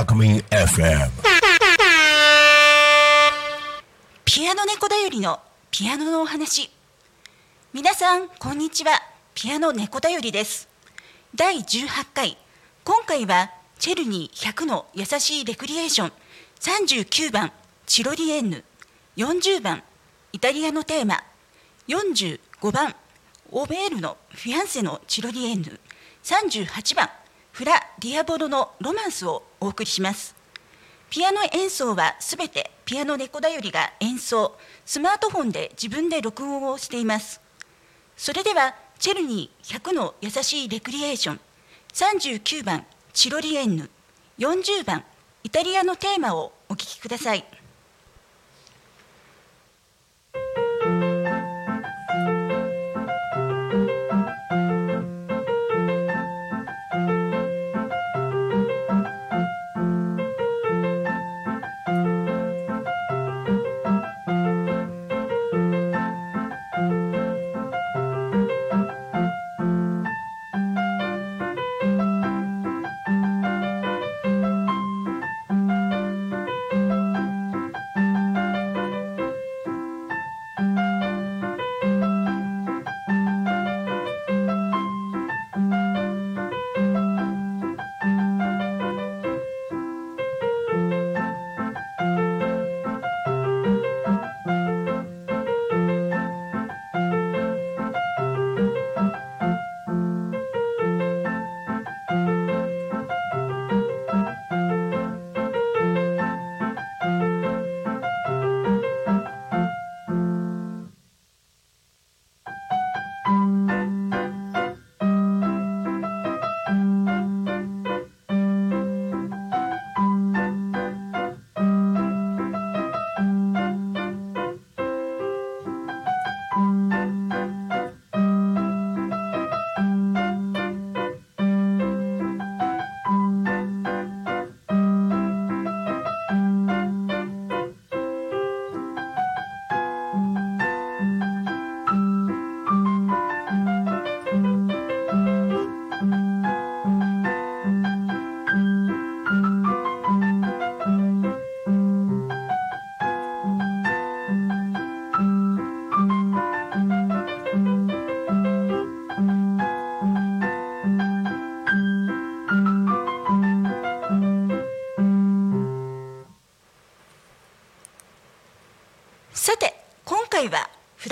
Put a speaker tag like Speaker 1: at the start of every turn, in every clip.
Speaker 1: FM.
Speaker 2: ピアノ猫だよりのピアノのお話。皆さんこんにちは。ピアノ猫だよりです。第18回。今回はチェルニー100の優しいレクリエーション。39番チロリエンヌ。40番イタリアのテーマ。45番オベールのフィアンセのチロリエンヌ。38番フラ・ディアボロのロマンスをお送りしますピアノ演奏はすべてピアノ猫だよりが演奏、スマートフォンで自分で録音をしています。それでは、チェルニー100の優しいレクリエーション、39番チロリエンヌ、40番イタリアのテーマをお聴きください。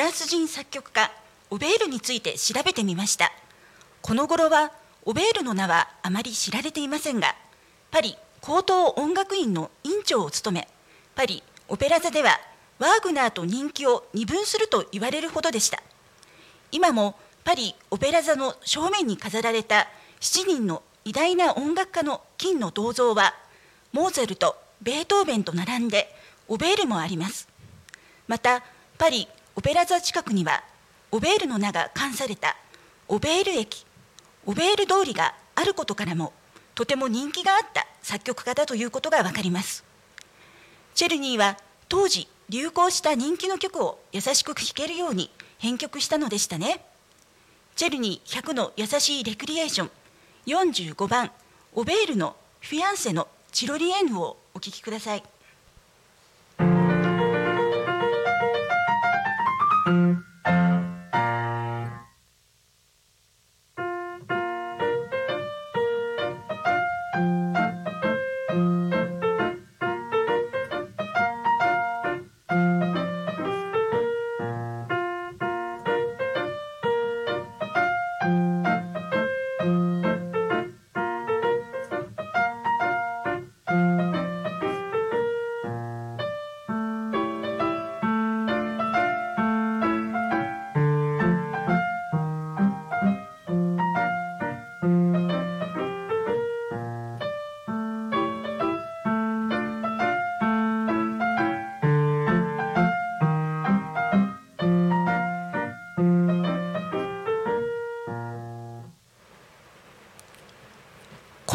Speaker 2: ラス人作曲家オベールについて調べてみました。この頃はオベールの名はあまり知られていませんがパリ高等音楽院の院長を務めパリオペラ座ではワーグナーと人気を二分すると言われるほどでした。今もパリオペラ座の正面に飾られた7人の偉大な音楽家の金の銅像はモーツァルトベートーベンと並んでオベールもあります。またパリオペラ座近くにはオベールの名が冠された。オベール駅。オベール通りがあることからもとても人気があった作曲家だということがわかります。チェルニーは当時流行した人気の曲を優しく弾けるように編曲したのでしたね。チェルニー100の優しいレクリエーション45番オベールのフィアンセのチロリエンヌをお聴きください。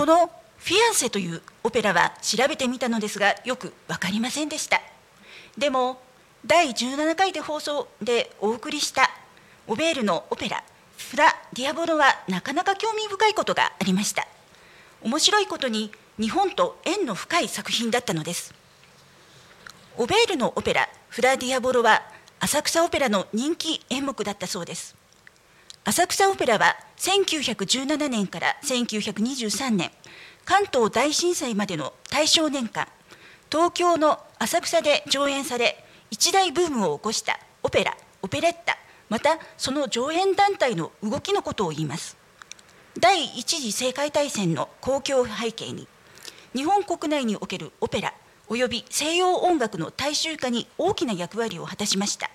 Speaker 2: この「フィアンセ」というオペラは調べてみたのですがよく分かりませんでした。でも第17回で放送でお送りしたオベールのオペラ「フラ・ディアボロ」はなかなか興味深いことがありました。面白いことに日本と縁の深い作品だったのです。オベールのオペラ「フラ・ディアボロ」は浅草オペラの人気演目だったそうです。浅草オペラは1917年から1923年関東大震災までの大正年間東京の浅草で上演され一大ブームを起こしたオペラオペレッタまたその上演団体の動きのことを言います。第一次世界大戦の公共背景に日本国内におけるオペラ及び西洋音楽の大衆化に大きな役割を果たしました。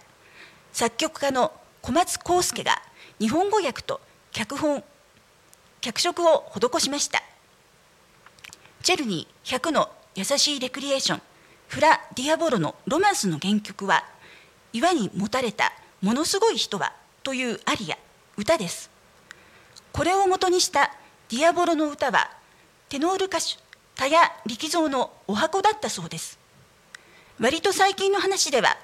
Speaker 2: 作曲家の小松康介が日本語訳と脚本脚色を施しました。チェルニー100の優しいレクリエーション。フラ・ディアボロのロマンスの原曲は岩に持たれたものすごい人はというアリア歌です。これをもとにしたディアボロの歌はテノール歌手田谷力蔵のお箱だったそうです。割と最近の話では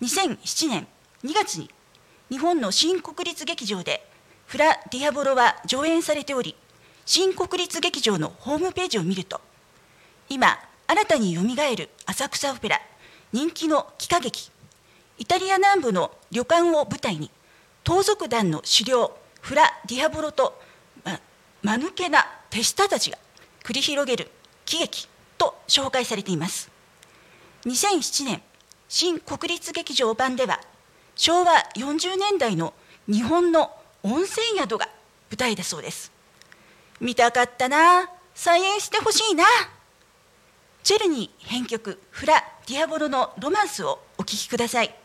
Speaker 2: 2007年2月に日本の新国立劇場でフラ・ディアボロは上演されており新国立劇場のホームページを見ると今新たによみがえる浅草オペラ人気の喜歌劇イタリア南部の旅館を舞台に盗賊団の首領フラ・ディアボロと、ま、間抜けな手下たちが繰り広げる喜劇と紹介されています。2007年新国立劇場版では昭和40年代の日本の温泉宿が舞台だそうです。見たかったな。再演してほしいな。チェルニー編曲フラ・ディアボロのロマンスをお聴きください。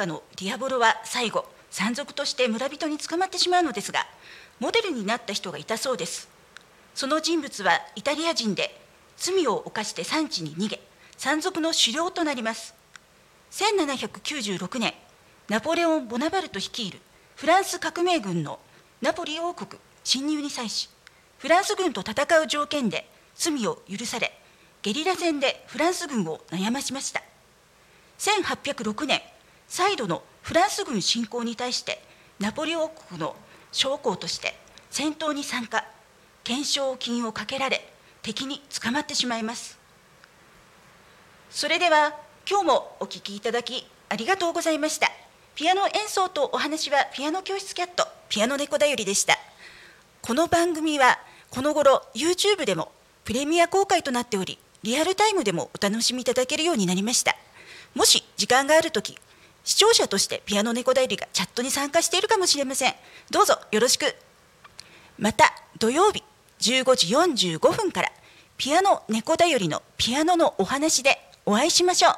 Speaker 2: ペラの中のディアボロは最後山賊として村人に捕まってしまうのですがモデルになった人がいたそうです。その人物はイタリア人で罪を犯して産地に逃げ山賊の狩猟となります。1796年ナポレオン・ボナバルト率いるフランス革命軍のナポリ王国侵入に際しフランス軍と戦う条件で罪を許されゲリラ戦でフランス軍を悩ましました。1806年再度のフランス軍侵攻に対してナポリ王国の将校として戦闘に参加懸賞金をかけられ敵に捕まってしまいます。それでは今日もお聴きいただきありがとうございました。ピアノ演奏とお話はピアノ教室キャットピアノ猫だよりでした。この番組はこの頃 YouTube でもプレミア公開となっておりリアルタイムでもお楽しみいただけるようになりました。もし時間があるとき、視聴者としてピアノ猫代理がチャットに参加しているかもしれません。どうぞよろしく。また、土曜日15時45分から、ピアノ猫だよりのピアノのお話でお会いしましょう。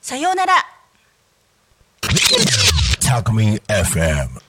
Speaker 2: さようなら。Talk Me FM